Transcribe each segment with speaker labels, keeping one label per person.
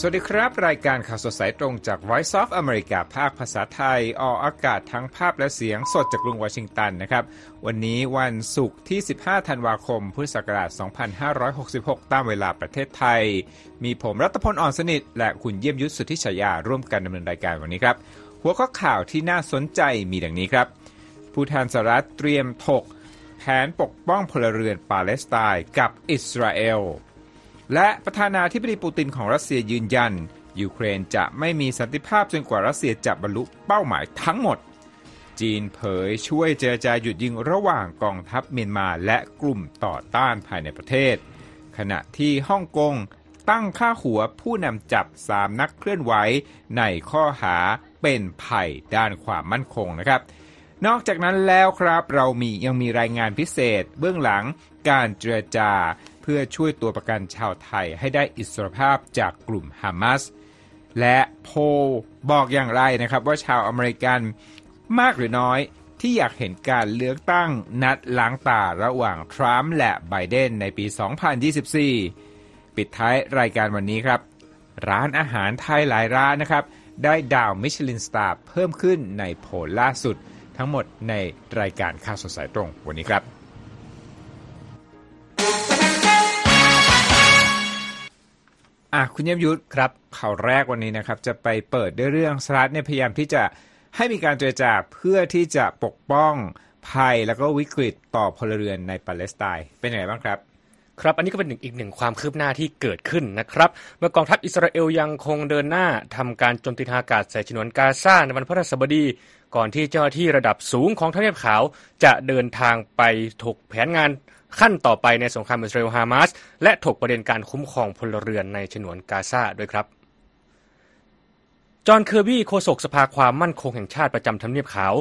Speaker 1: สวัสดีครับ รายการข่าวสดสายตรงจาก Voice of America ภาคภาษาไทย ออกอากาศทั้งภาพและเสียงสดจากกรุงวอชิงตันนะครับ วันนี้วันศุกร์ที่ 15 ธันวาคม พุทธศักราช 2566 ตามเวลาประเทศไทย มีผมรัตพลอ่อนสนิท และคุณเยี่ยมยุทธสุทธิชยา ร่วมกันดำเนินรายการวันนี้ครับ หัวข้อข่าวที่น่าสนใจมีดังนี้ครับผู้แทนสหรัฐเตรียมถก แผนปกป้องพลเรือนปาเลสไตน์กับอิสราเอล และประธานาธิบดีปูตินของรัสเซียยืนยัน ยูเครนจะไม่มีสันติภาพจนกว่ารัสเซียจะบรรลุเป้าหมายทั้งหมด จีนเผยช่วยเจรจาหยุดยิงระหว่างกองทัพเมียนมาและกลุ่มต่อต้านภายในประเทศ ขณะที่ฮ่องกงตั้งค่าหัวผู้นำจับสามนักเคลื่อนไหวในข้อหาเป็นภัยด้านความมั่นคงนะครับ นอกจากนั้นแล้วครับเรามียังมีรายงานพิเศษเบื้องหลังการเจรจา พื่อช่วยตัวประกันชาวไทยให้ได้อิสรภาพจากกลุ่มฮามาสและโพลบอกอย่างไรนะครับว่าชาวอเมริกันมากหรือน้อยที่อยากเห็นการเลือกตั้งนัดล้างตาระหว่างทรัมป์และไบเดนในปี 2024 ปิดท้ายรายการวันนี้ครับ ร้านอาหารไทยหลายร้านนะครับ ได้ดาวมิชลินสตาร์เพิ่มขึ้นในโพลล่าสุด ทั้งหมดในรายการข่าวสดสายตรงวันนี้ครับ อะคุณเยี่ยมยุทธครับข่าวแรกวันนี้นะครับจะไปเปิดด้วยเรื่องสหรัฐเนี่ยพยายามที่จะให้มีการเจรจาเพื่อที่จะปกป้องภัยแล้วก็วิกฤตต่อพลเรือนในปาเลสไตน์เป็นยังไงบ้างครับ
Speaker 2: ครับอันนี้ก็เป็นอีกหนึ่งความคืบหน้าที่เกิดขึ้นนะครับ เมื่อกองทัพอิสราเอลยังคงเดินหน้าทำการโจมตีทางอากาศใส่ฉนวนกาซาในวันพฤหัสบดี ก่อนที่เจ้าหน้าที่ระดับสูงของทำเนียบขาว จะเดินทางไปถกแผนงาน ขั้นต่อไปในสงครามอิสราเอลฮามาสและถกประเด็นการคุ้มครองพลเรือนในฉนวนกาซาด้วยครับจอห์นเคอร์บี้โฆษกสภาความมั่นคงแห่งชาติประจำทำเนียบขาว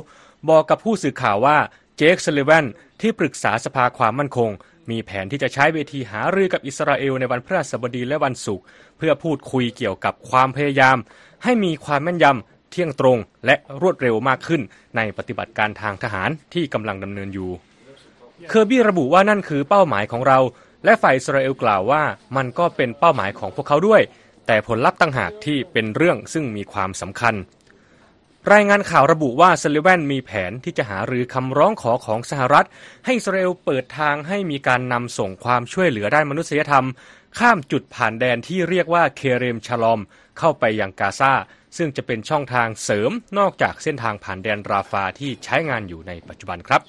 Speaker 2: บอกกับผู้สื่อข่าวว่าเจคซัลลิแวนที่ปรึกษาสภาความมั่นคง มีแผนที่จะใช้เวทีหารือกับอิสราเอลในวันพฤหัสบดีและวันศุกร์เพื่อพูดคุยเกี่ยวกับความพยายาม ให้มีความแม่นยำเที่ยงตรงและรวดเร็วมากขึ้นในปฏิบัติการทางทหารที่กำลังดำเนินอยู่ เคอร์บี้ระบุว่านั่นคือเป้าหมายของเรา และฝ่ายอิสราเอลกล่าวว่ามันก็เป็นเป้าหมายของพวกเขาด้วย แต่ผลลัพธ์ต่างหากที่เป็นเรื่องซึ่งมีความสำคัญ รายงานข่าวระบุว่าซัลลิแวนมีแผนที่จะหารือคำร้องขอของสหรัฐ ให้อิสราเอลเปิดทางให้มีการนำส่งความช่วยเหลือด้านมนุษยธรรม ข้ามจุดผ่านแดนที่เรียกว่าเคเรมชาลอม เข้าไปยังกาซาซึ่งจะเป็นช่องทางเสริมนอกจากเส้นทางผ่านแดนราฟาที่ใช้งานอยู่ในปัจจุบันครับ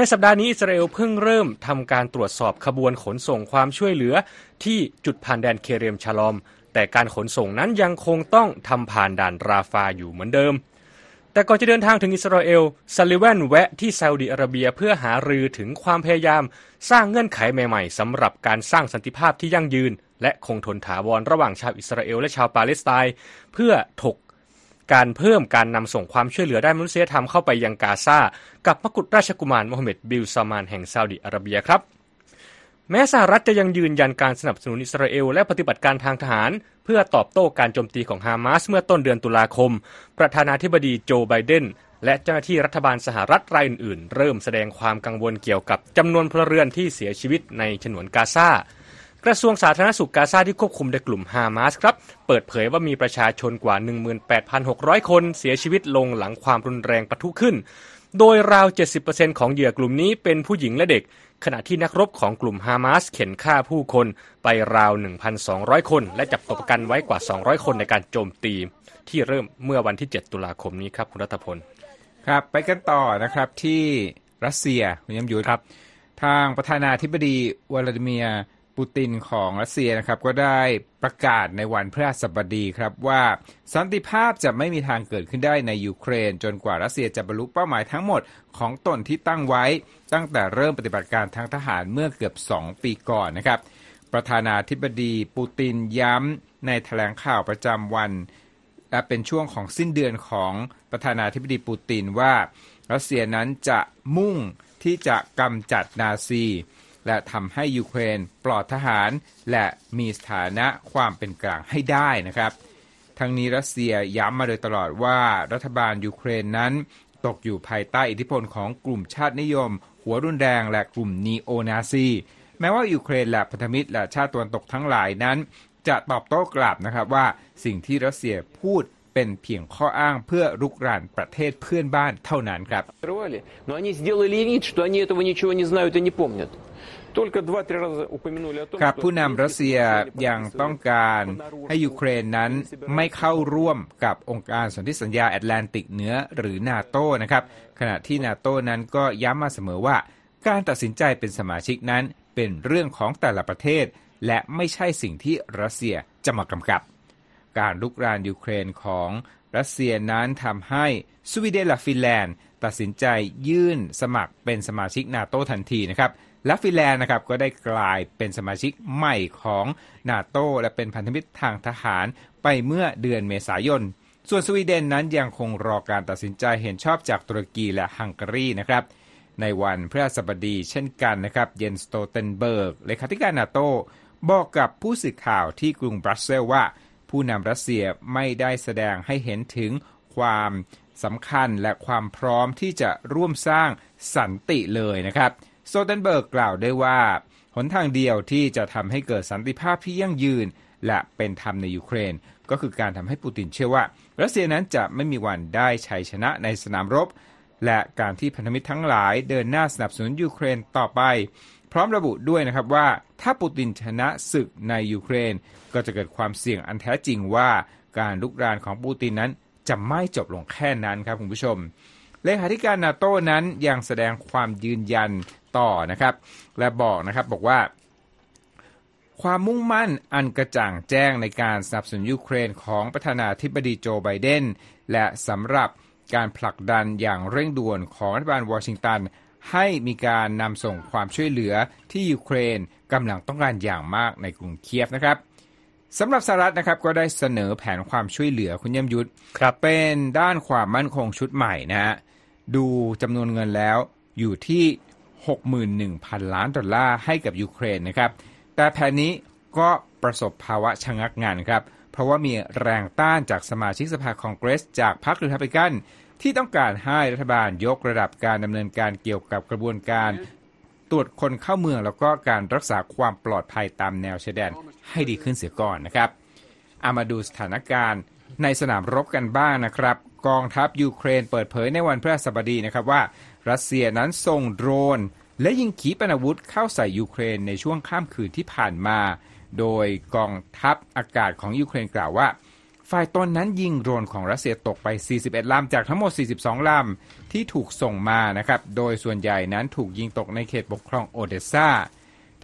Speaker 2: ในสัปดาห์นี้อิสราเอลเพิ่งเริ่มทำการตรวจสอบขบวนขนส่งความช่วยเหลือที่จุดผ่านแดนเคเรมชาลอม แต่การขนส่งนั้นยังคงต้องทำผ่านด่านราฟาอยู่เหมือนเดิม แต่ก่อนจะเดินทางถึงอิสราเอลซัลลิแวนแวะที่ซาอุดิอาระเบียเพื่อหารือถึงความพยายาม สร้างเงื่อนไขใหม่ๆสำหรับการสร้างสันติภาพที่ยั่งยืน และคงทนถาวรระหว่างชาวอิสราเอลและชาวปาเลสไตน์เพื่อถก การเพิ่มการนำส่งความช่วยเหลือด้านมนุษยธรรมเข้าไปยังกาซากับมกุฎราชกุมารโมฮัมเหม็ดบิลซามานแห่งซาอุดิอาระเบียครับแม้สหรัฐจะยังยืนยันการสนับสนุนอิสราเอลและปฏิบัติการทางทหาร เพื่อตอบโต้การโจมตีของฮามาสเมื่อต้นเดือนตุลาคม ประธานาธิบดีโจไบเดนและเจ้าหน้าที่รัฐบาลสหรัฐรายอื่นๆ เริ่มแสดงความกังวลเกี่ยวกับจำนวนพลเรือนที่เสียชีวิตในฉนวนกาซา กระทรวงสาธารณสุขกาซาที่ควบคุมโดยกลุ่มฮามาสครับ เปิดเผยว่ามีประชาชนกว่า 18,600 คนเสียชีวิตลงหลังความรุนแรงปะทุขึ้น โดยราว 70%ของเหยื่อกลุ่มนี้เป็นผู้หญิงและเด็ก ขณะที่นักรบของกลุ่มฮามาสเข็นฆ่าผู้คนไปราว 1,200 คน และจับตัวประกันไว้กว่า 200 คนในการโจมตีที่เริ่มเมื่อวันที่ 7 ตุลาคมนี้ครับคุณรัฐพล
Speaker 1: ครับไปกันต่อนะครับที่รัสเซียคุณยมยุทธ
Speaker 2: ครับ
Speaker 1: ทางประธานาธิบดีวลาดิเมียร์ ปูตินของรัสเซียนะครับก็ได้ประกาศในวันพฤหัสบดีครับว่าสันติภาพจะไม่มีทางเกิดขึ้นได้ในยูเครน จนกว่ารัสเซียจะบรรลุเป้าหมายทั้งหมดของตนที่ตั้งไว้ ตั้งแต่เริ่มปฏิบัติการทางทหารเมื่อเกือบ 2 ปีก่อนนะครับ ประธานาธิบดีปูตินย้ำในแถลงข่าวประจำวันและเป็นช่วงของสิ้นเดือนของประธานาธิบดีปูตินว่ารัสเซียนั้นจะมุ่งที่จะกำจัดนาซี และทำให้ยูเครนปลอดทหารและมีสถานะความเป็นกลางให้ได้นะครับทั้งนี้รัสเซียย้ำมาโดยตลอดว่ารัฐบาลยูเครนนั้น ตกอยู่ภายใต้อิทธิพลของกลุ่มชาตินิยม หัวรุนแรงและกลุ่มนีโอนาซีแม้ว่ายูเครนและพันธมิตรและชาติตะวันตกทั้งหลายนั้น จะตอบโต้กลับนะครับว่าสิ่งที่รัสเซียพูดเป็นเพียงข้ออ้างเพื่อรุกรานประเทศเพื่อนบ้านเท่านั้นครับ กับผู้นำรัสเซียยังต้องการให้ยูเครนนั้นไม่เข้าร่วมกับองค์การสนธิสัญญาแอตแลนติกเหนือหรือนาโต้นะครับ ขณะที่นาโต้นั้นก็ย้ำมาเสมอว่า การตัดสินใจเป็นสมาชิกนั้นเป็นเรื่องของแต่ละประเทศ และไม่ใช่สิ่งที่รัสเซียจะมากำกับ การลุกรานยูเครนของรัสเซียนั้นทำให้สวีเดนและฟินแลนด์ ตัดสินใจยื่นสมัครเป็นสมาชิกนาโต้ทันทีนะครับ และฟินแลนด์นะครับก็ได้กลายเป็นสมาชิกใหม่ของนาโตและเป็นพันธมิตรทางทหารไปเมื่อเดือนเมษายน ส่วนสวีเดนนั้นยังคงรอการตัดสินใจเห็นชอบจากตุรกีและฮังการีนะครับในวันพฤหัสบดีเช่นกันนะครับเยนสโตเทนเบิร์กเลขาธิการนาโตบอกกับผู้สื่อข่าวที่กรุงบรัสเซลว่า ผู้นำรัสเซียไม่ได้แสดงให้เห็นถึงความสำคัญและความพร้อมที่จะร่วมสร้างสันติเลยนะครับส โตเทนเบิร์กกล่าวได้ว่า หนทางเดียวที่จะทำให้เกิดสันติภาพที่ยั่งยืน และเป็นธรรมในยูเครน ก็คือการทำให้ปูตินเชื่อว่า รัสเซียนั้นจะไม่มีวันได้ชัยชนะในสนามรบ และการที่พันธมิตรทั้งหลายเดินหน้าสนับสนุนยูเครนต่อไป พร้อมระบุด้วยนะครับว่าถ้าปูตินชนะศึกในยูเครน ก็จะเกิดความเสี่ยงอันแท้จริงว่าการลุกรานของปูตินนั้นจะไม่จบลงแค่นั้นครับคุณผู้ชม เลขาธิการนาโต้นั้นยังแสดงความยืนยัน ต่อนะครับ และบอกนะครับบอกว่า ความมุ่งมั่นอันกระจ่างแจ้งในการสนับสนุนยูเครนของประธานาธิบดีโจไบเดน และสำหรับการผลักดันอย่างเร่งด่วนของรัฐบาลวอชิงตันให้มีการนำส่งความช่วยเหลือที่ยูเครนกำลังต้องการอย่างมากในกรุงเคียฟนะครับสำหรับสหรัฐนะครับก็ได้เสนอแผนความช่วยเหลือคุณยมยุทธ
Speaker 2: ครับ
Speaker 1: เป็นด้านความมั่นคงชุดใหม่นะฮะดูจำนวนเงินแล้วอยู่ที่ 61,000 ล้านดอลลาร์ให้กับยูเครนนะครับ แต่แผนนี้ก็ประสบภาวะชะงักงานครับ เพราะว่ามีแรงต้านจากสมาชิกสภาคองเกรส จากพรรครีพับลิกัน ที่ต้องการให้รัฐบาลยกระดับการดำเนินการเกี่ยวกับกระบวนการตรวจคนเข้าเมืองแล้วก็การรักษาความปลอดภัยตามแนวชายแดนให้ดีขึ้นเสียก่อนนะครับอามาดูสถานการณ์ในสนามรบกันบ้างนะครับ กองทัพยูเครนเปิดเผยในวันพฤหัสบดีนะครับว่า รัสเซียนั้นส่งโดรน และยิงขีปนาวุธเข้าใส่ยูเครนในช่วงข้ามคืนที่ผ่านมา โดยกองทัพอากาศของยูเครนกล่าวว่า ฝ่ายตนนั้นยิงโดรนของรัสเซียตกไป 41 ลำจากทั้งหมด 42 ลำที่ถูกส่งมานะครับ โดยส่วนใหญ่นั้นถูกยิงตกในเขตปกครองโอเดสซา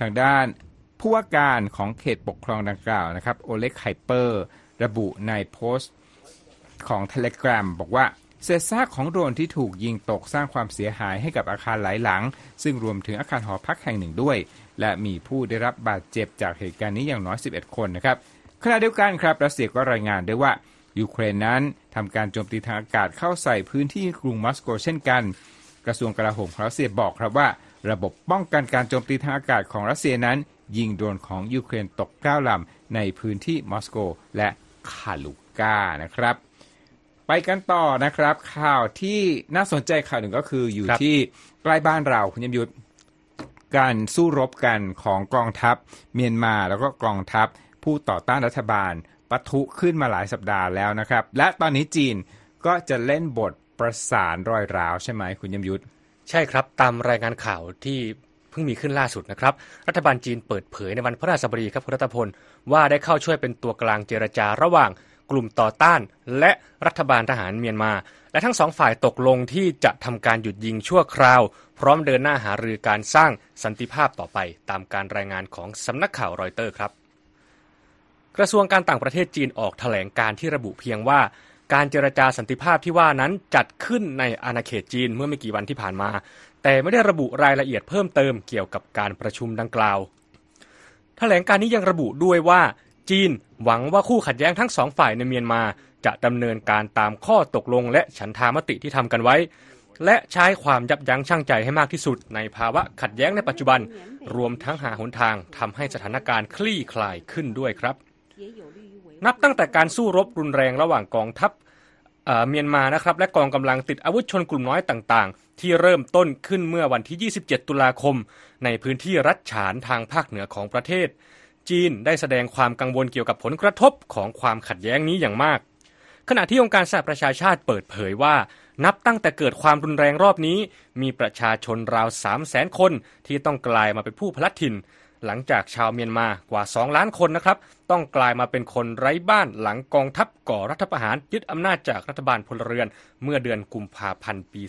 Speaker 1: ทางด้านผู้ว่าการของเขตปกครองดังกล่าวนะครับโอเลห์ คิเปอร์ ระบุในโพสต์ของ Telegram บอกว่า เศษซากของโดรนที่ถูกยิงตกสร้างความเสียหายให้กับอาคารหลายหลัง ซึ่งรวมถึงอาคารหอพักแห่งหนึ่งด้วย และมีผู้ได้รับบาดเจ็บจากเหตุการณ์นี้อย่างน้อย 11 คนนะครับขณะเดียวกันครับรัสเซียก็รายงานด้วยว่ายูเครนนั้นทำการโจมตีทางอากาศเข้าใส่พื้นที่กรุงมอสโกเช่นกัน กระทรวงกลาโหมของรัสเซียบอกครับว่า ระบบป้องกันการโจมตีทางอากาศของรัสเซียนั้น ยิงโดรนของยูเครนตก9ลำในพื้นที่มอสโก และคาลูกานะครับ ไปกันต่อนะครับ ข่าวที่น่าสนใจข่าวหนึ่งก็คืออยู่
Speaker 2: ครับ
Speaker 1: ที่ใกล้บ้านเราคุณยมยุทธการสู้รบกันของกองทัพเมียนมาแล้วก็กองทัพผู้ต่อต้านรัฐบาลปะทุขึ้นมาหลายสัปดาห์แล้วนะครับ และตอนนี้จีนก็จะเล่นบทประสานรอยร้าวใช่ไหมคุณยมยุทธ
Speaker 2: ใช่ครับตามรายงานข่าวที่เพิ่งมีขึ้นล่าสุดนะครับ รัฐบาลจีนเปิดเผยในวันพฤหัสบดีครับคุณรัตพลว่าได้เข้าช่วยเป็นตัวกลางเจรจาระหว่าง กลุ่มต่อต้าน และรัฐบาลทหารเมียนมา และทั้งสองฝ่ายตกลงที่จะทำการหยุดยิงชั่วคราว พร้อมเดินหน้าหารือการสร้างสันติภาพต่อไปตามการรายงานของสำนักข่าวรอยเตอร์ครับ กระทรวงการต่างประเทศจีนออกแถลงการที่ระบุเพียงว่าการเจรจาสันติภาพที่ว่านั้นจัดขึ้นในอาณาเขตจีนเมื่อไม่กี่วันที่ผ่านมา แต่ไม่ได้ระบุรายละเอียดเพิ่มเติมเกี่ยวกับการประชุมดังกล่าวแถลงการนี้ยังระบุด้วยว่า จีน หวังว่าคู่ขัดแย้งทั้งสองฝ่ายในเมียนมา จะดำเนินการตามข้อตกลงและฉันทามติที่ทำกันไว้ และใช้ความยับยั้งชั่งใจให้มากที่สุด ในภาวะขัดแย้งในปัจจุบัน รวมทั้งหาหนทางทำให้สถานการณ์คลี่คลายขึ้นด้วยครับ นับตั้งแต่การสู้รบรุนแรงระหว่างกองทัพเมียนมานะครับและกองกำลังติดอาวุธชนกลุ่มน้อยต่างๆ ที่เริ่มต้นขึ้นเมื่อวันที่ 27 ตุลาคม ในพื้นที่รัฐฉานทางภาคเหนือของประเทศ จีนได้แสดงความกังวลเกี่ยวกับผลกระทบของความขัดแย้งนี้อย่างมาก ขณะที่องค์การสหประชาชาติเปิดเผยว่า นับตั้งแต่เกิดความรุนแรงรอบนี้ มีประชาชนราว3 0 0แสนคนที่ต้องกลายมาเป็นผู้พลัดถิ่น หลังจากชาวเมียนมากว่า 2 ล้านคนนะครับ ต้องกลายมาเป็นคนไร้บ้านหลังกองทัพก่อรัฐประหารยึดอำนาจจากรัฐบาลพลเรือน เมื่อเดือนกุมภาพันธ์ปี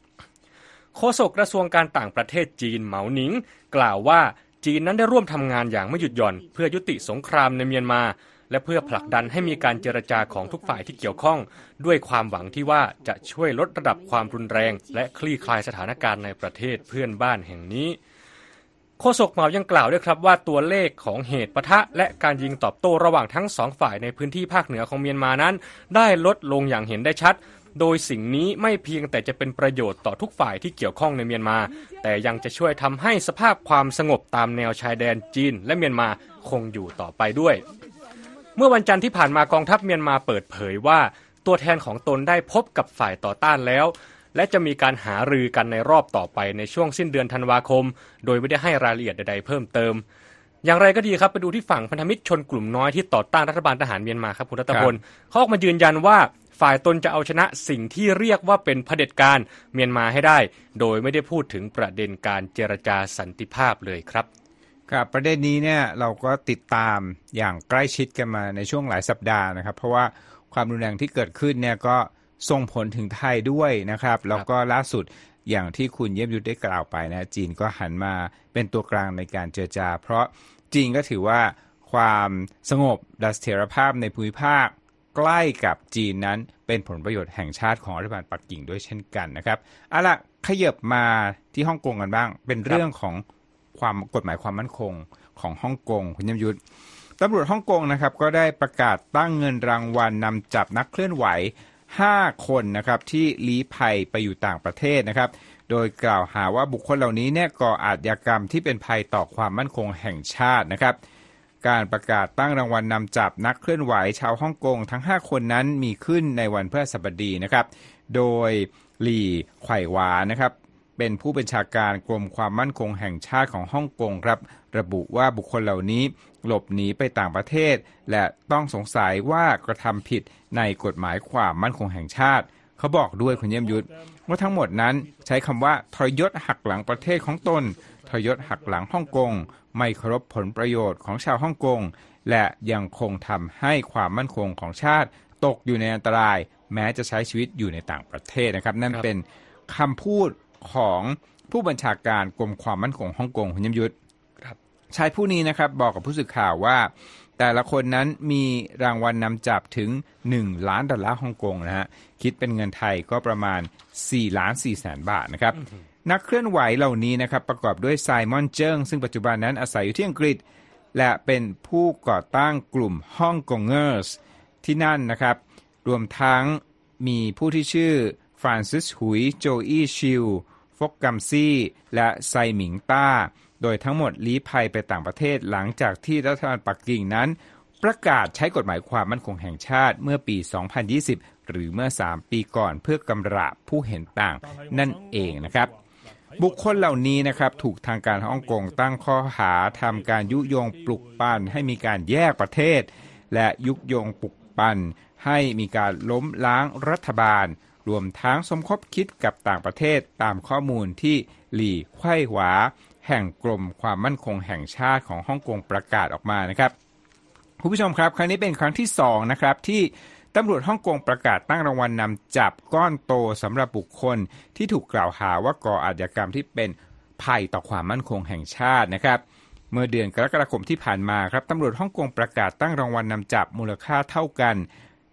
Speaker 2: 2021โฆษกกระทรวงการต่างประเทศจีนเหมาหนิง กล่าวว่า จีนนั้นได้ร่วมทำงานอย่างไม่หยุดหย่อน เพื่อยุติสงครามในเมียนมา และเพื่อผลักดันให้มีการเจรจาของทุกฝ่ายที่เกี่ยวข้อง ด้วยความหวังที่ว่าจะช่วยลดระดับความรุนแรง และคลี่คลายสถานการณ์ในประเทศเพื่อนบ้านแห่งนี้โฆษกเหมายังกล่าวด้วยครับว่าตัวเลขของเหตุปะทะ และการยิงตอบโต้ระหว่างทั้งสองฝ่ายในพื้นที่ภาคเหนือของเมียนมานั้น ได้ลดลงอย่างเห็นได้ชัด โดยสิ่งนี้ไม่เพียงแต่จะเป็นประโยชน์ต่อทุกฝ่ายที่เกี่ยวข้องในเมียนมา แต่ยังจะช่วยทำให้สภาพความสงบตามแนวชายแดนจีนและเมียนมาคงอยู่ต่อไปด้วย เมื่อวันจันทร์ที่ผ่านมากองทัพเมียนมาเปิดเผยว่า ตัวแทนของตนได้พบกับฝ่ายต่อต้านแล้ว และจะมีการหารือกันในรอบต่อไปในช่วงสิ้นเดือนธันวาคม โดยไม่ได้ให้รายละเอียดใดๆเพิ่มเติมอย่างไรก็ดีครับ ไปดูที่ฝั่งพันธมิตรชนกลุ่มน้อยที่ต่อต้านรัฐบาลทหารเมียนมาครับคุณรัตพลเขาออกมายืนยันว่า ฝ่ายตนจะเอาชนะสิ่งที่เรียกว่าเป็นเผด็จการเมียนมาให้ได้ โดยไม่ได้พูดถึงประเด็นการเจรจาสันติภาพเลยครับ
Speaker 1: ครับประเด็นนี้เนี่ยเราก็ติดตามอย่างใกล้ชิดกันมาในช่วงหลายสัปดาห์นะครับ เพราะว่าความรุนแรงที่เกิดขึ้นเนี่ยก็ส่งผลถึงไทยด้วยนะครับ แล้วก็ล่าสุดอย่างที่คุณเยี่ยมยุทธได้กล่าวไปนะจีนก็หันมาเป็นตัวกลางในการเจรจา เพราะจีนก็ถือว่าความสงบและเสถียรภาพในภูมิภาค ใกล้กับจีนนั้นเป็นผลประโยชน์แห่งชาติของรัฐบาลปักกิ่งด้วยเช่นกันนะครับเอาล่ะขยับมาที่ฮ่องกงกันบ้าง เป็นเรื่องของความกฎหมายความมั่นคงของฮ่องกงคุณยมยุทธตำรวจฮ่องกงนะครับก็ได้ประกาศตั้งเงินรางวัลนำจับนักเคลื่อนไหว 5 คนนะครับที่ลี้ภัยไปอยู่ต่างประเทศนะครับ โดยกล่าวหาว่าบุคคลเหล่านี้เนี่ยก่ออาชญากรรมที่เป็นภัยต่อความมั่นคงแห่งชาตินะครับ การประกาศตั้งรางวัลนำจับนักเคลื่อนไหวชาวฮ่องกงทั้ง 5 คนนั้นมีขึ้นในวันพฤหัสบดีนะครับ โดยหลี่ไขว่หวานะครับเป็นผู้บัญชาการกรมความมั่นคงแห่งชาติของฮ่องกงครับ ระบุว่าบุคคลเหล่านี้หลบหนีไปต่างประเทศ และต้องสงสัยว่ากระทำผิดในกฎหมายความมั่นคงแห่งชาติ เขาบอกด้วยคุณเยี่ยมยุทธว่าทั้งหมดนั้นใช้คำว่าทรยศหักหลังประเทศของตนทรยศหักหลังฮ่องกง ไม่เคารพผลประโยชน์ของชาวฮ่องกง และยังคงทำให้ความมั่นคงของชาติ ตกอยู่ในอันตราย แม้จะใช้ชีวิตอยู่ในต่างประเทศนะครับ นั่น
Speaker 2: ครับ
Speaker 1: เป็นคำพูดของผู้บัญชาการกรมความมั่นคงฮ่องกงคุณยมยุทธ
Speaker 2: ครับ
Speaker 1: ชายผู้นี้นะครับบอกกับผู้สื่อข่าวว่า แต่ละคนนั้นมีรางวัลนนำจับถึง 1 ล้านดอลลาร์ฮ่องกงนะฮะคิดเป็นเงินไทยก็ประมาณ 4 ล้าน4แสนบาทนะครับ นักเคลื่อนไหวเหล่านี้นะครับประกอบด้วยไซมอนเจิ้งซึ่งปัจจุบันนั้นอาศัยอยู่ที่อังกฤษ และเป็นผู้ก่อตั้งกลุ่มฮ่องกงเกอร์สที่นั่นนะครับ รวมทั้งมีผู้ที่ชื่อฟรานซิสหุยโจอี้ชิลฟกกัมซี่และไซหมิงต้า โดยทั้งหมดลี้ภัยไปต่างประเทศหลังจากที่รัฐบาลปักกิ่งนั้น ประกาศใช้กฎหมายความมั่นคงแห่งชาติเมื่อปี 2020 หรือเมื่อ 3 ปีก่อนเพื่อกำราบผู้เห็นต่างนั่นเองนะครับ บุคคลเหล่านี้นะครับถูกทางการฮ่องกงตั้งข้อหาทำการยุยงปลุกปั่นให้มีการแยกประเทศ และยุยงปลุกปั่นให้มีการล้มล้างรัฐบาล รวมทั้งสมคบคิดกับต่างประเทศตามข้อมูลที่หลี่ไขว้หวา แห่งกรมความมั่นคงแห่งชาติของฮ่องกงประกาศออกมานะครับคุณผู้ชมครับ ครั้งนี้เป็นครั้งที่สองนะครับที่ ตำรวจฮ่องกงประกาศตั้งรางวัลนำจับก้อนโตสำหรับบุคคลที่ถูกกล่าวหาว่าก่ออาชญากรรมที่เป็นภัยต่อความมั่นคงแห่งชาตินะครับ เมื่อเดือนกรกฎาคมที่ผ่านมาครับตำรวจฮ่องกงประกาศตั้งรางวัลนำจับมูลค่าเท่ากัน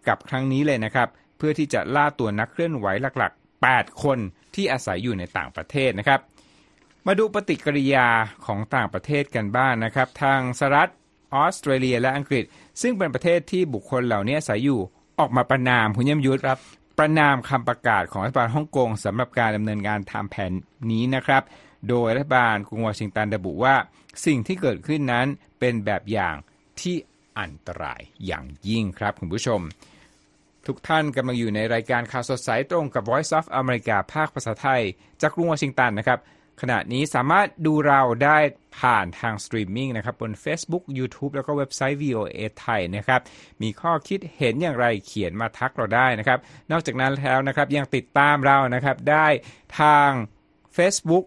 Speaker 1: กับครั้งนี้เลยนะครับ เพื่อที่จะล่าตัวนักเคลื่อนไหวหลักๆ 8 คนที่อาศัยอยู่ในต่างประเทศนะครับ มาดูปฏิกิริยาของต่างประเทศกันบ้างนะครับ ทางสหรัฐออสเตรเลียและอังกฤษ ซึ่งเป็นประเทศที่บุคคลเหล่านี้อาศัยอยู่ ออกมาประนามคุณเยี่ยมยุทธ
Speaker 2: ครับ
Speaker 1: ประนามคำประกาศของรัฐบาลฮ่องกงสำหรับการดำเนินงานทำแผนนี้นะครับ โดยรัฐบาลกรุงวอชิงตันระบุว่า สิ่งที่เกิดขึ้นนั้นเป็นแบบอย่างที่อันตรายอย่างยิ่งครับคุณผู้ชม ทุกท่านกำลังอยู่ในรายการข่าวสดสายตรงกับ Voice of America ภาคภาษาไทย จากกรุงวอชิงตันนะครับ ขณะนี้สามารถดูเราได้ผ่านทางสตรีมมิ่งนะครับบน Facebook YouTube แล้วก็เว็บไซต์ VOA ไทยนะครับ มีข้อคิดเห็นอย่างไรเขียนมาทักเราได้นะครับ นอกจากนั้นแล้วนะครับยังติดตามเรานะครับได้ทาง Facebook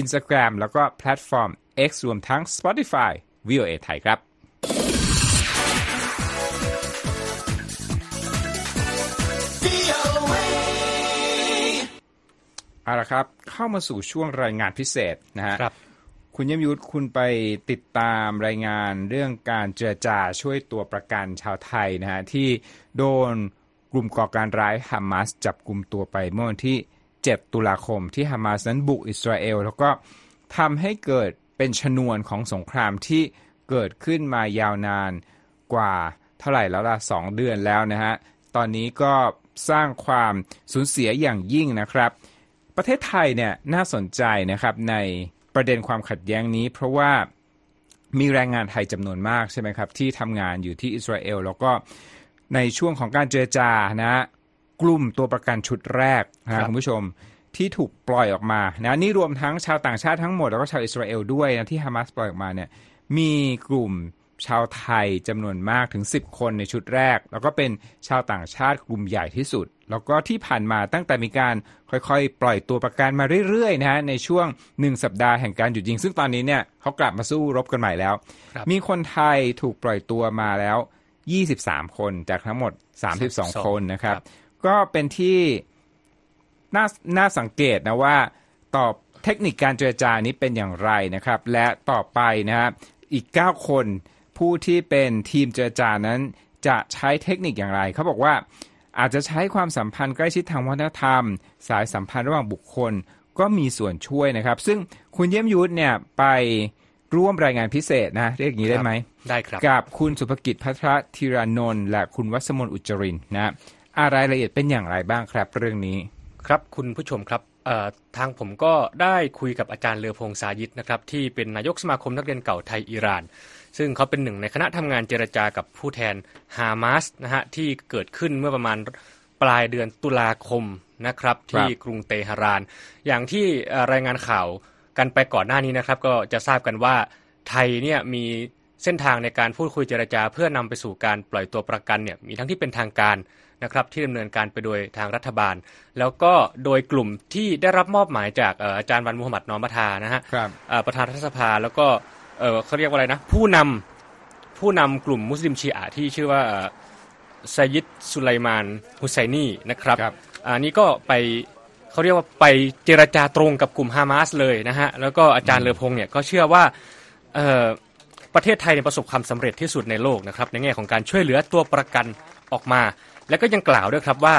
Speaker 1: Instagram แล้วก็แพลตฟอร์ม X รวมทั้ง Spotify VOA ไทยครับ เอาละครับเข้ามาสู่ช่วงรายงานพิเศษนะฮะ
Speaker 2: ครับ
Speaker 1: คุณเยมยุทธคุณไปติดตามรายงานเรื่องการเจรจาช่วยตัวประกันชาวไทยนะฮะที่โดนกลุ่มก่อการร้ายฮามาสจับกลุ่มตัวไปเมื่อวันที่ 7 ตุลาคมที่ฮามาสนั้นบุกอิสราเอล แล้วก็ทำให้เกิดเป็นชนวนของสงครามที่เกิดขึ้นมายาวนานกว่าเท่าไหร่แล้วล่ะ 2 เดือนแล้วนะฮะ ตอนนี้ก็สร้างความสูญเสียอย่างยิ่งนะครับ ประเทศไทยเนี่ยน่าสนใจนะครับในประเด็นความขัดแย้งนี้ เพราะว่ามีแรงงานไทยจำนวนมากใช่ไหมครับที่ทำงานอยู่ที่อิสราเอลแล้วก็ในช่วงของการเจรจานะกลุ่มตัวประกันชุดแรกนะคุณผู้ชมที่ถูกปล่อยออกมานะนี่รวมทั้งชาวต่างชาติทั้งหมดแล้วก็ชาวอิสราเอลด้วยนะที่ฮามาสปล่อยออกมาเนี่ยมีกลุ่มชาวไทยจำนวนมากถึง 10 คนในชุดแรก แล้วก็เป็นชาวต่างชาติกลุ่มใหญ่ที่สุด แล้วก็ที่ผ่านมาตั้งแต่มีการค่อยๆ ปล่อยตัวประกันมาเรื่อยๆนะฮะในช่วง 1 สัปดาห์แห่งการหยุดยิง ซึ่งตอนนี้เนี่ยเขากลับมาสู้รบกันใหม่แล้ว
Speaker 2: ครับ
Speaker 1: มีคนไทยถูกปล่อยตัวมาแล้ว 23 คนจากทั้งหมด 32 คนนะครับ ก็เป็นที่น่าน่าสังเกตนะว่าตอบเทคนิคการเจรจานี้เป็นอย่างไรนะครับ และต่อไปนะครับอีก 9 คนผู้ที่เป็นทีมเจรจานั้นจะใช้เทคนิคอย่างไรเขาบอกว่า อาจจะใช้ความสัมพันธ์ใกล้ชิดทางวัฒนธรรม สายสัมพันธ์ระหว่างบุคคลก็มีส่วนช่วยนะครับ ซึ่งคุณเยี่ยมยุทธเนี่ยไปร่วมรายงานพิเศษนะ เรียกอย่างนี้ได้ไหม
Speaker 2: ได้ครับ
Speaker 1: กับคุณสุภกิจพัทรธีรานนท์และคุณวัสมนอุจจรินทร์นะอะไรายละเอียดเป็นอย่างไรบ้างครับเรื่องนี้
Speaker 2: ครับคุณผู้ชมครับเอ่อทางผมก็ได้คุยกับอาจารย์เลอพงษ์สายิตนะครับที่เป็นนายกสมาคมนักเรียนเก่าไทยอิหร่าน ซึ่งเขาเป็นหนึ่งในคณะทำงานเจรจากับผู้แทนฮามาสนะฮะที่เกิดขึ้นเมื่อประมาณปลายเดือนตุลาคมนะครับที่กรุงเตหะราน อย่างที่เอ่อรายงานข่าวกันไปก่อนหน้านี้นะครับ ก็จะทราบกันว่าไทยเนี่ยมีเส้นทางในการพูดคุยเจรจา เพื่อนำไปสู่การปล่อยตัวประกันเนี่ยมีทั้งที่เป็นทางการนะครับที่ดำเนินการไปโดยทางรัฐบาล แล้วก็โดยกลุ่มที่ได้รับมอบหมายจากเอ่ออาจารย์วันมุฮัมมัดนอมบัทานะฮะ
Speaker 1: ครับ
Speaker 2: เอ่อประธานรัฐสภาแล้วก็ เอ่อเขาเรียกว่าอะไรนะ ผู้นำผู้นำกลุ่มมุสลิมชีอะห์ที่ชื่อว่าเอ่อไซยิดสุไลมานฮุไซนีนะครับ
Speaker 1: ครับ
Speaker 2: อันนี้ก็ไปเขาเรียกว่าไปเจรจาตรงกับกลุ่มฮามาสเลยนะฮะ แล้วก็อาจารย์เลอพงษ์เนี่ยก็เชื่อว่าเอ่อประเทศไทยเนี่ยประสบความสำเร็จที่สุดในโลกนะครับในแง่ของการช่วยเหลือตัวประกันออกมา แล้วก็ยังกล่าวด้วยครับว่า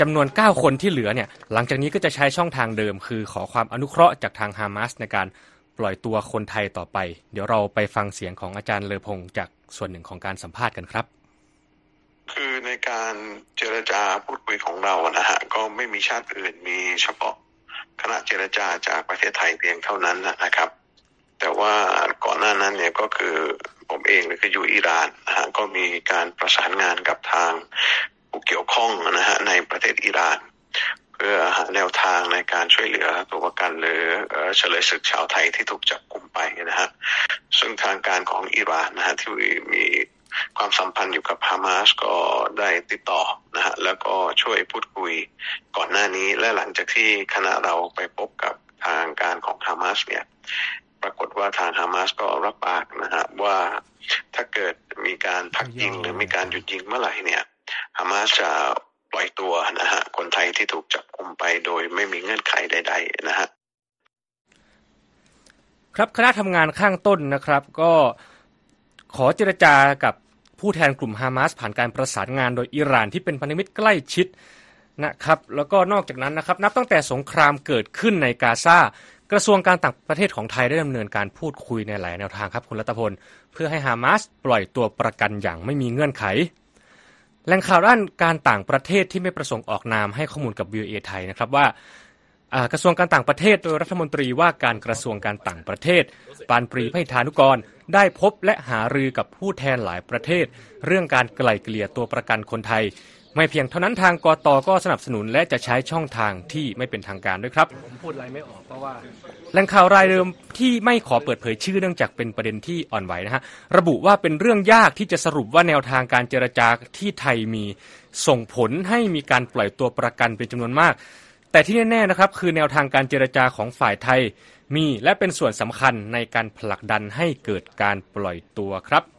Speaker 2: จำนวน 9 คนที่เหลือเนี่ยหลังจากนี้ก็จะใช้ช่องทางเดิม คือขอความอนุเคราะห์จากทางฮามาสในการ ปล่อยตัวคนไทยต่อไป เดี๋ยวเราไปฟังเสียงของอาจารย์เลอพงษ์จากส่วนหนึ่งของการสัมภาษณ์กันครับ
Speaker 3: คือในการเจรจาพูดคุยของเรานะฮะก็ไม่มีชาติอื่นมีเฉพาะคณะเจรจาจากประเทศไทยเพียงเท่านั้นนะครับ แต่ว่าก่อนหน้านั้นเนี่ยก็คือผมเองเนี่ยคืออยู่อิหร่านนะฮะก็มีการประสานงานกับทางผู้เกี่ยวข้องนะฮะในประเทศอิหร่าน พื่อหาแนวทางในการช่วยเหลือตัวประกันหรือเอ่อเฉลยศึกชาวไทยที่ถูกจับกลุ่มไปนะฮะซึ่งทางการของอิหร่านนะฮะที่มีความสัมพันธ์อยู่กับฮามาสก็ได้ติดต่อนะฮะแล้วก็ช่วยพูดคุยก่อนหน้านี้และหลังจากที่คณะเราไปพบกับทางการของฮามาสเนี่ยปรากฏว่าทางฮามาสก็รับปากนะฮะว่าถ้าเกิดมีการพักยิงหรือมีการหยุดยิงเมื่อไหร่เนี่ยฮามาสจะ ปล่อยตัวนะฮะคนไทยที่ถูกจับกุมไปโดยไม่มีเงื่อนไขใด ๆ นะฮะ
Speaker 2: ครับคณะทำงานข้างต้นนะครับ ก็ขอเจรจากับผู้แทนกลุ่มฮามาสผ่านการประสานงานโดยอิหร่านที่เป็นพันธมิตรใกล้ชิดนะครับแล้วก็นอกจากนั้นนะครับ นับตั้งแต่สงครามเกิดขึ้นในกาซากระทรวงการต่างประเทศของไทยได้ดำเนินการพูดคุยในหลายแนวทางครับคุณรัตพล เพื่อให้ฮามาสปล่อยตัวประกันอย่างไม่มีเงื่อนไข แหล่งข่าวด้านการต่างประเทศที่ไม่ประสงค์ออกนามให้ข้อมูลกับ VOA ไทยนะครับว่ากระทรวงการต่างประเทศโดยรัฐมนตรีว่าการกระทรวงการต่างประเทศ ปานปรีไพธานุกร ได้พบและหารือกับผู้แทนหลายประเทศ เรื่องการไกล่เกลี่ยตัวประกันคนไทย ไม่เพียงเท่านั้นทางกตก็สนับสนุนและจะใช้ช่องทางที่ไม่เป็นทางการด้วยครับ
Speaker 4: ผมพูดอะไรไม่ออกเพราะว่า
Speaker 2: แหล่งข่าวรายเดิมที่ไม่ขอเปิดเผยชื่อเนื่องจากเป็นประเด็นที่อ่อนไหวนะฮะระบุว่าเป็นเรื่องยากที่จะสรุปว่าแนวทางการเจรจาที่ไทยมีส่งผลให้มีการปล่อยตัวประกันเป็นจำนวนมาก แต่ที่แน่ๆนะครับคือแนวทางการเจรจาของฝ่ายไทยมีและเป็นส่วนสำคัญในการผลักดันให้เกิดการปล่อยตัวครับ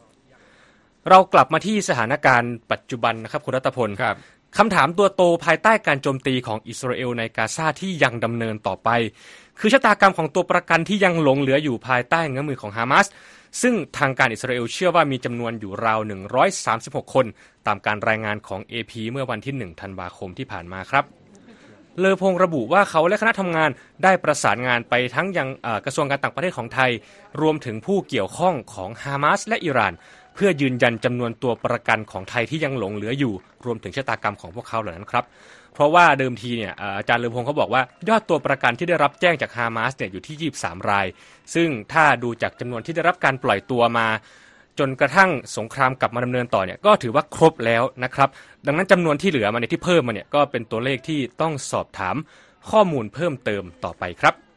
Speaker 2: เรากลับมาที่สถานการณ์ปัจจุบันนะครับคุณรัตพล
Speaker 1: ครับ
Speaker 2: คำถามตัวโตภายใต้การโจมตีของอิสราเอลในกาซาที่ยังดำเนินต่อไป คือชะตากรรมของตัวประกันที่ยังหลงเหลืออยู่ภายใต้เงื้อมือของฮามาสซึ่งทางการอิสราเอลเชื่อว่ามีจำนวนอยู่ราว 136 คน ตามการรายงานของ AP เมื่อวันที่ 1 ธันวาคมที่ผ่านมาครับ เลอพงระบุว่าเขาและคณะทำงานได้ประสานงานไปทั้งยังเอ่อกระทรวงการต่างประเทศของไทย รวมถึงผู้เกี่ยวข้องของฮามาสและอิหร่านเพื่อยืนยันจำนวนตัวประกันของไทยที่ยังหลงเหลืออยู่ รวมถึงชะตากรรมของพวกเขาเหล่านั้นครับ เพราะว่าเดิมทีเนี่ยอาจารย์เลอพงศ์เขาบอกว่ายอดตัวประกันที่ได้รับแจ้งจากฮามาสเนี่ยอยู่ที่ 23 ราย ซึ่งถ้าดูจากจำนวนที่ได้รับการปล่อยตัวมาจนกระทั่งสงครามกลับมาดำเนินต่อเนี่ยก็ถือว่าครบแล้วนะครับ ดังนั้นจำนวนที่เหลือมาเนี่ยที่เพิ่มมาเนี่ยก็เป็นตัวเลขที่ต้องสอบถามข้อมูลเพิ่มเติมต่อไปครับ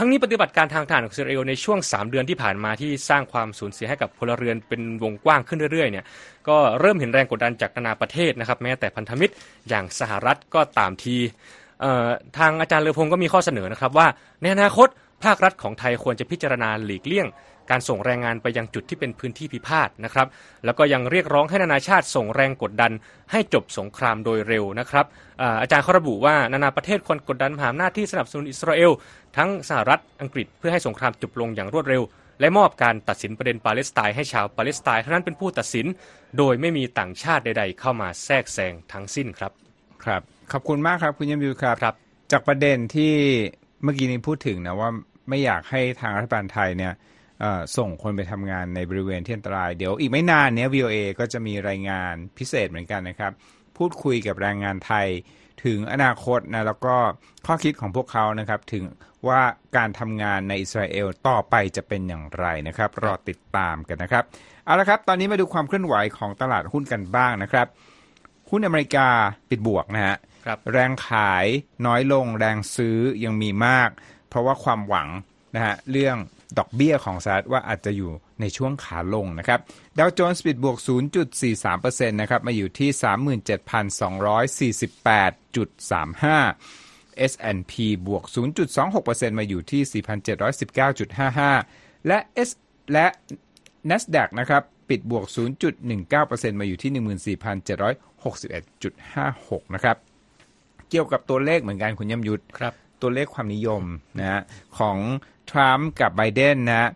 Speaker 2: ทั้งนี้ปฏิบัติการทางทหารของอิสราเอลในช่วง 3 เดือนที่ผ่านมาที่สร้างความสูญเสียให้กับพลเรือนเป็นวงกว้างขึ้นเรื่อยๆเนี่ยก็เริ่มเห็นแรงกดดันจากนานาประเทศนะครับแม้แต่พันธมิตรอย่างสหรัฐก็ตามทีทางอาจารย์เลอพงศ์ก็มีข้อเสนอนะครับว่าในอนาคตภาครัฐของไทยควรจะพิจารณาหลีกเลี่ยง การส่งแรงงานไปยังจุดที่เป็นพื้นที่พิพาทนะครับ แล้วก็ยังเรียกร้องให้นานาชาติส่งแรงกดดัน ให้จบสงครามโดยเร็วนะครับอาอาจารย์เขาระบุว่านานาประเทศควรกดดันมหาอำนาจที่สนับสนุนอิสราเอลทั้งสหรัฐอังกฤษเพื่อให้สงครามจบลงอย่างรวดเร็ว และมอบการตัดสินประเด็นปาเลสไตน์ให้ชาวปาเลสไตน์เท่านั้นเป็นผู้ตัดสิน โดยไม่มีต่างชาติใด ๆ เข้ามาแทรกแซงทั้งสิ้นครับ
Speaker 1: ครับขอบคุณมากครับคุณยมยูครับ
Speaker 2: ครับ
Speaker 1: จากประเด็นที่เมื่อกี้นี้พูดถึงนะว่าไม่อยากให้ทางรัฐบาลไทยเนี่ยเอ่อ ส่งคนไปทำงานในบริเวณที่อันตราย เดี๋ยวอีกไม่นานเนี้ย VOA ก็จะมีรายงานพิเศษเหมือนกันนะครับ พูดคุยกับแรงงานไทยถึงอนาคตนะแล้วก็ข้อคิดของพวกเขานะครับถึงว่าการทำงานในอิสราเอลต่อไปจะเป็นอย่างไรนะครับ รอติดตามกันนะครับ เอาละครับ ตอนนี้มาดูความเคลื่อนไหวของตลาดหุ้นกันบ้างนะครับ หุ้นอเมริกาปิดบวกนะฮะ
Speaker 2: ครับ
Speaker 1: แรงขายน้อยลงแรงซื้อยังมีมาก เพราะว่าความหวังนะฮะเรื่อง ดอกเบี้ยของสหรัฐว่าอาจจะอยู่ในช่วงขาลงนะครับดาวโจนส์ปิดบวก 0.43%นะครับมาอยู่ที่ 37,248.35 S&P บวก 0.26%มาอยู่ที่ 4,719.55 และ S และ NASDAQ นะครับ ปิดบวก 0.19%มาอยู่ที่ 14,761.56 นะครับ เกี่ยวกับตัวเลขเหมือนกันคุณยมยุทธ
Speaker 2: ครับ
Speaker 1: ตัวเลขความนิยมนะฮะของ ทรัมป์กับไบเดนนะฮะ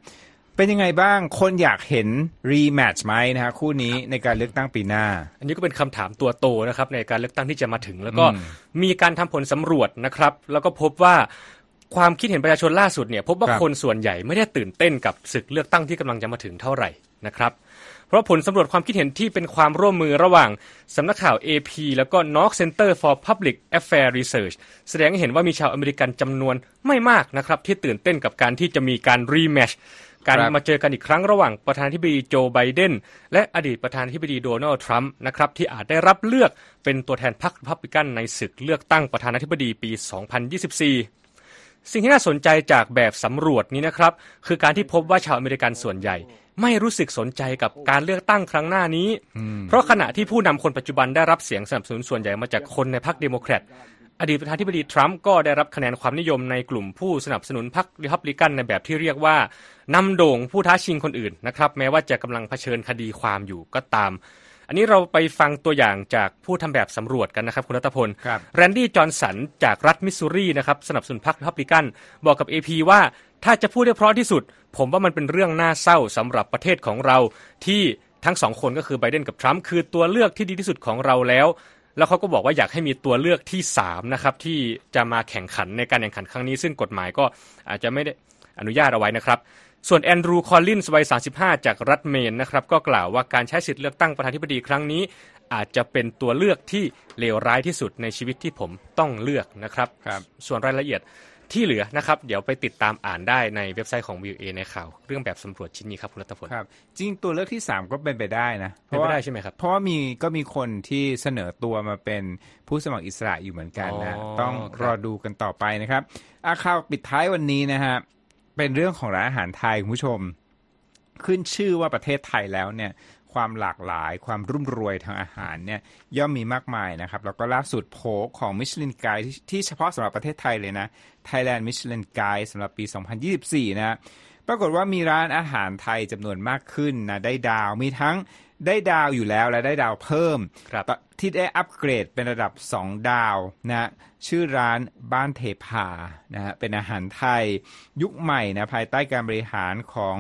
Speaker 1: เป็นยังไงบ้างคนอยากเห็นรีแมตช์ไหมนะฮะคู่นี้ในการเลือกตั้งปีหน้า
Speaker 2: อันนี้ก็เป็นคำถามตัวโตนะครับในการเลือกตั้งที่จะมาถึง แล้วก็
Speaker 1: อืม
Speaker 2: มีการทำผลสำรวจนะครับ แล้วก็พบว่า ความคิดเห็นประชาชนล่าสุดเนี่ยพบว่า
Speaker 1: ครับ
Speaker 2: คนส่วนใหญ่ไม่ได้ตื่นเต้นกับศึกเลือกตั้งที่กำลังจะมาถึงเท่าไหร่นะครับเพราะผลสำรวจความคิดเห็นที่เป็นความร่วมมือระหว่างสำนักข่าว AP แล้วก็ Knox Center for Public Affairs Research แสดงให้เห็นว่ามีชาวอเมริกันจำนวนไม่มากนะครับที่ตื่นเต้นกับการที่จะมีการรีแมชการ
Speaker 1: ครับ
Speaker 2: มาเจอกันอีกครั้งระหว่างประธานาธิบดีโจไบเดนและอดีตประธานาธิบดีโดนัลด์ทรัมป์นะครับที่อาจได้รับเลือกเป็นตัวแทนพรรครีพับลิกันในศึกเลือกตั้งประธานาธิบดีปี 2024 สิ่งที่น่าสนใจจากแบบสำรวจนี้นะครับ คือการที่พบว่าชาวอเมริกันส่วนใหญ่ ไม่รู้สึกสนใจกับการเลือกตั้งครั้งหน้านี้ เพราะขณะที่ผู้นำคนปัจจุบันได้รับเสียงสนับสนุนส่วนใหญ่มาจากคนในพรรคเดโมแครตอดีตประธานาธิบดีทรัมป์ก็ได้รับคะแนนความนิยมในกลุ่มผู้สนับสนุนพรรคริพับลิกันในแบบที่เรียกว่านำโด่งผู้ท้าชิงคนอื่นนะครับ แม้ว่าจะกำลังเผชิญคดีความอยู่ก็ตาม อันนี้เราไปฟังตัวอย่างจากผู้ทำแบบสำรวจกันนะครับคุณรัตพล
Speaker 1: ครับ
Speaker 2: แรนดี้จอห์นสันจากรัฐมิสซูรีนะครับสนับสนุนพรรคริพับลิกัน บอกกับ AP ว่าถ้าจะพูดได้เพราะที่สุด ผมว่ามันเป็นเรื่องน่าเศร้าสำหรับประเทศของเราที่ทั้งสองคนก็คือไบเดนกับทรัมป์คือตัวเลือกที่ดีที่สุดของเราแล้ว แล้วเขาก็บอกว่าอยากให้มีตัวเลือกที่3นะครับที่จะมาแข่งขันในการแข่งขันครั้งนี้ ซึ่งกฎหมายก็อาจจะไม่ได้อนุญาตเอาไว้นะครับ ส่วนแอนดรูว์คอลลินส์วัย 35 จากรัฐเมนนะครับก็กล่าวว่าการใช้สิทธิ์เลือกตั้งประธานาธิบดีครั้งนี้ อาจจะเป็นตัวเลือกที่เลวร้ายที่สุดในชีวิตที่ผมต้องเลือกนะครับ
Speaker 1: ครับ
Speaker 2: ส่วนรายละเอียดที่เหลือนะครับ เดี๋ยวไปติดตามอ่านได้ในเว็บไซต์ของ VOA ในข่าว เรื่องแบบสำรวจชิ้นนี้ครับคุณรัตพล
Speaker 1: ครับจริงตัวเลือกที่ 3 ก็เป็นไปได้นะ
Speaker 2: เป็นไปได้ใช่ไหมครับ
Speaker 1: เพราะว่ามีก็มีคนที่เสนอตัวมาเป็นผู้สมัครอิสระอยู่เหมือนกันนะ
Speaker 2: อ๋อ
Speaker 1: ต้อง
Speaker 2: ครับ
Speaker 1: รอดูกันต่อไปนะครับอาข่าวปิดท้ายวันนี้นะฮะ เป็นเรื่องของร้านอาหารไทยคุณผู้ชม ขึ้นชื่อว่าประเทศไทยแล้วเนี่ยความหลากหลายความรุ่มรวยทางอาหารเนี่ยย่อมมีมากมายนะครับ แล้วก็ล่าสุดโผของมิชลินไกด์ที่เฉพาะสำหรับประเทศไทยเลยนะ Thailand Michelin Guide สำหรับปี 2024 นะ ปรากฏว่ามีร้านอาหารไทยจำนวนมากขึ้นนะได้ดาวมีทั้ง ได้ดาวอยู่แล้วและได้ดาวเพิ่ม
Speaker 2: ครับ
Speaker 1: ที่ได้อัปเกรดเป็นระดับ 2 ดาวนะชื่อร้านบ้านเทพานะฮะเป็นอาหารไทยยุคใหม่นะภายใต้การบริหารของ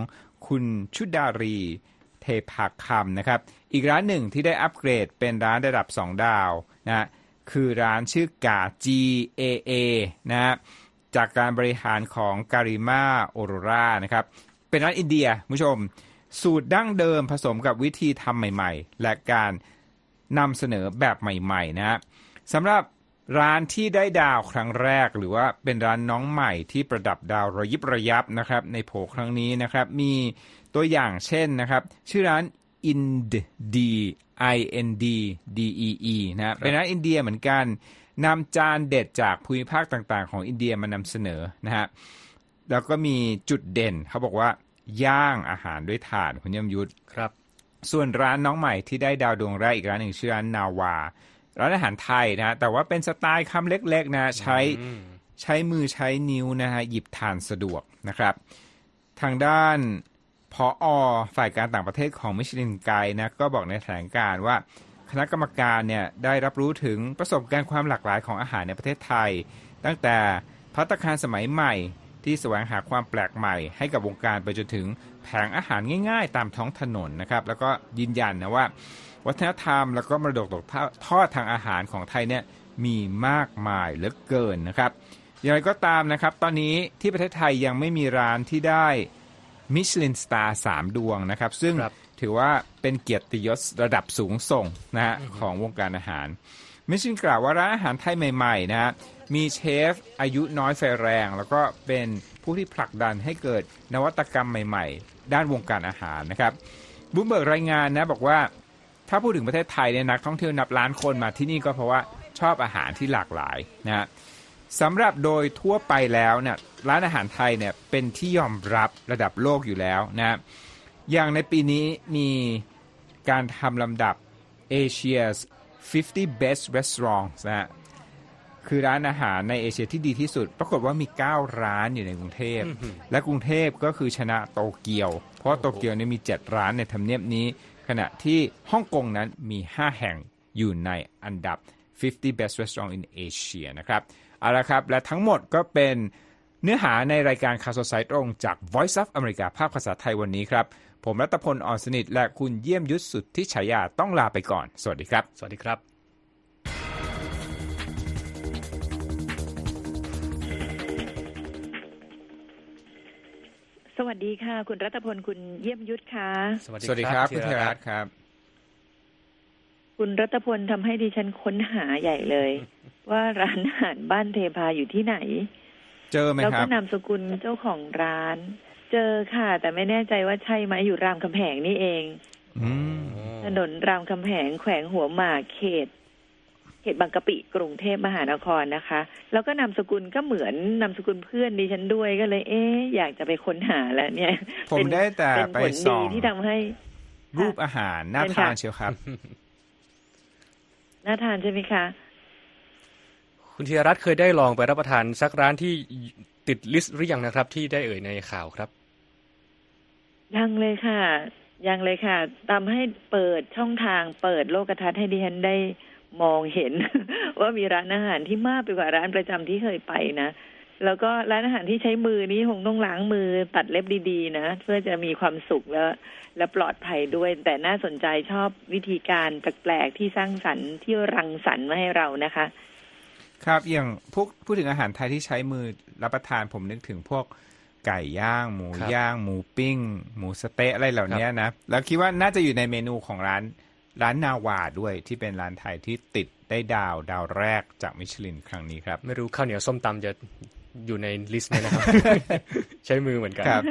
Speaker 1: คุณชุดารีเทพาคำนะครับ อีกร้านหนึ่งที่ได้อัปเกรดเป็นร้านระดับ 2 ดาวนะคือร้านชื่อกา G A A นะฮะจากการบริหารของการิมาโอโรรานะครับเป็นร้านอินเดียคุณผู้ชม สูตรดั้งเดิมผสมกับวิธีทำใหม่ ๆ และการนำเสนอแบบใหม่ๆนะฮะสำหรับร้านที่ได้ดาวครั้งแรก หรือว่าเป็นร้านน้องใหม่ที่ประดับดาวระยิบระยับนะครับในโผครั้งนี้นะครับ มีตัวอย่างเช่นนะครับ ชื่อร้าน Ind D I N D D E E นะฮะเป็นร้านอินเดียเหมือนกันนำจานเด็ดจากภูมิภาคต่างๆ ของอินเดียมานำเสนอนะฮะแล้วก็มีจุดเด่นเขาบอกว่า ย่างอาหารด้วยถ่านคุณยมยุทธ
Speaker 2: ครับ
Speaker 1: ส่วนร้านน้องใหม่ที่ได้ดาวดวงแรกอีกร้านหนึ่งชื่อร้านนาวา ร้านอาหารไทยนะแต่ว่าเป็นสไตล์คำเล็ก ๆ นะใช้ใช้มือใช้นิ้วนะฮะหยิบทานสะดวกนะครับ ทางด้านพออฝ่ายการต่างประเทศของมิชลินไกด์นะก็บอกในแถลงการณ์ว่าคณะกรรมการเนี่ยได้รับรู้ถึงประสบการณ์ความหลากหลายของอาหารในประเทศไทย ตั้งแต่พัตตาคารสมัยใหม่ ที่แสวงหาความแปลกใหม่ให้กับวงการไปจนถึงแผงอาหารง่ายๆ ตามท้องถนนนะครับแล้วก็ยืนยันนะว่า วัฒนธรรมแล้วก็มรดกตกทอดทางอาหารของไทยเนี่ยมีมากมายเหลือเกินนะครับอย่างไรก็ตามนะครับ ตอนนี้ที่ประเทศไทยยังไม่มีร้านที่ได้มิชลินสตาร์สามดวงนะครับ ซึ่ง
Speaker 2: ครับ
Speaker 1: ถือว่าเป็นเกียรติยศระดับสูงส่งนะฮะของวงการอาหารมิชลินกล่าวว่าร้านอาหารไทยใหม่ๆนะฮะ มีเชฟอายุน้อยไฟแรง แล้วก็เป็นผู้ที่ผลักดันให้เกิดนวัตกรรมใหม่ๆ ด้านวงการอาหารนะครับบูมเบิร์กรายงานนะบอกว่าถ้าพูดถึงประเทศไทยเนี่ยนักท่องเที่ยวนับล้านคนมาที่นี่ก็เพราะว่าชอบอาหารที่หลากหลายนะฮะสำหรับโดยทั่วไปแล้วเนี่ยร้านอาหารไทยเนี่ยเป็นที่ยอมรับระดับโลกอยู่แล้วนะอย่างในปีนี้มีการทำลำดับ Asia's 50 Best Restaurants นะ คือร้านอาหารในเอเชียที่ดีที่สุด ปรากฏว่ามี 9 ร้านอยู่ในกรุงเทพ และกรุงเทพก็คือชนะโตเกียว เพราะว่าโตเกียวเนี่ยมี 7 ร้านในทำเนียบนี้ ขณะที่ฮ่องกงนั้นมี 5 แห่งอยู่ในอันดับ 50 Best Restaurant in Asia นะครับเอาละครับ และทั้งหมดก็เป็นเนื้อหาในรายการข่าวสดสายตรงจาก Voice of America ภาคภาษาไทยวันนี้ครับ ผมรัตพลอ่อนสนิท และคุณเยี่ยมยุทธสุดที่ฉายาต้องลาไปก่อน สวัสดีครับ
Speaker 2: สวัสดีครับ
Speaker 4: ดีค่ะ คุณรัตพลคุณเยี่ยมยุทธค่ะ
Speaker 1: สวัสดีครับ คุณเทรัตน์ครับ
Speaker 4: คุณรัตพลทำให้ดิฉันค้นหาใหญ่เลย ว่าร้านอาหารบ้านเทพาอยู่ที่ไหน
Speaker 1: เจอไหม
Speaker 4: แล้ว
Speaker 1: ครั
Speaker 4: ก็
Speaker 1: บ
Speaker 4: นามสกุลเจ้าของร้าน เจอค่ะ แต่ไม่แน่ใจว่าใช่ไหมอยู่รามคำแหงนี่เอง
Speaker 1: อืม
Speaker 4: ถนนรามคำแหงแขวงหัวหมากเขต เขตบางกะปิกรุงเทพมหานครนะคะ แล้วก็นามสกุลก็เหมือนนามสกุลเพื่อนดิฉันด้วยก็เลย เอ๊ะอยากจะไปค้นหาแล้วเนี่ย
Speaker 1: ผม
Speaker 4: เป็น
Speaker 1: ได้แต่
Speaker 4: เป็น
Speaker 1: ไป
Speaker 4: ผล
Speaker 1: ส่
Speaker 4: ดี
Speaker 1: อง
Speaker 4: ที่ทำให้
Speaker 1: รูปอาหารน่า
Speaker 4: เชิญ
Speaker 1: ทาน
Speaker 4: ค่ะ
Speaker 1: เชียวครับ
Speaker 4: น่าทานใช่ไหมคะ
Speaker 2: คุณธีรรัตน์เคยได้ลองไปรับประทานสักร้านที่ติดลิสต์หรือยังนะครับ ที่ได้เอ่ยในข่าวครับ
Speaker 4: ยังเลยค่ะ ยังเลยค่ะทำให้เปิดช่องทางเปิดโลกทัศน์ให้ดิฉันได้ มองเห็น ว่ามีร้านอาหารที่มากไปกว่าร้านประจำที่เคยไปนะแล้วก็ร้านอาหารที่ใช้มือนี้คงต้องล้างมือตัดเล็บดีๆ นะ เพื่อจะมีความสุขแล้ว และปลอดภัยด้วย แต่น่าสนใจชอบวิธีการแปลกๆที่สร้างสรรค์ที่รังสรรค์มาให้เรานะคะ
Speaker 1: ครับอย่างพวกพูดถึงอาหารไทยที่ใช้มือรับประทานผมนึกถึงพวกไก่ย่าง หมูย่าง หมูปิ้ง หมูสเต๊ะอะไรเหล่านี้นะ แล้วคิดว่าน่าจะอยู่ในเมนูของร้าน ร้านนาวาด้วยที่เป็นร้านไทยที่ติดได้ดาวดาวแรกจากมิชลินครั้งนี้ครับ
Speaker 2: ไม่รู้ข้าวเหนียวส้มตำจะอยู่ใน list นี้นะครับ ใช้มือเหมือนกัน
Speaker 1: ครับ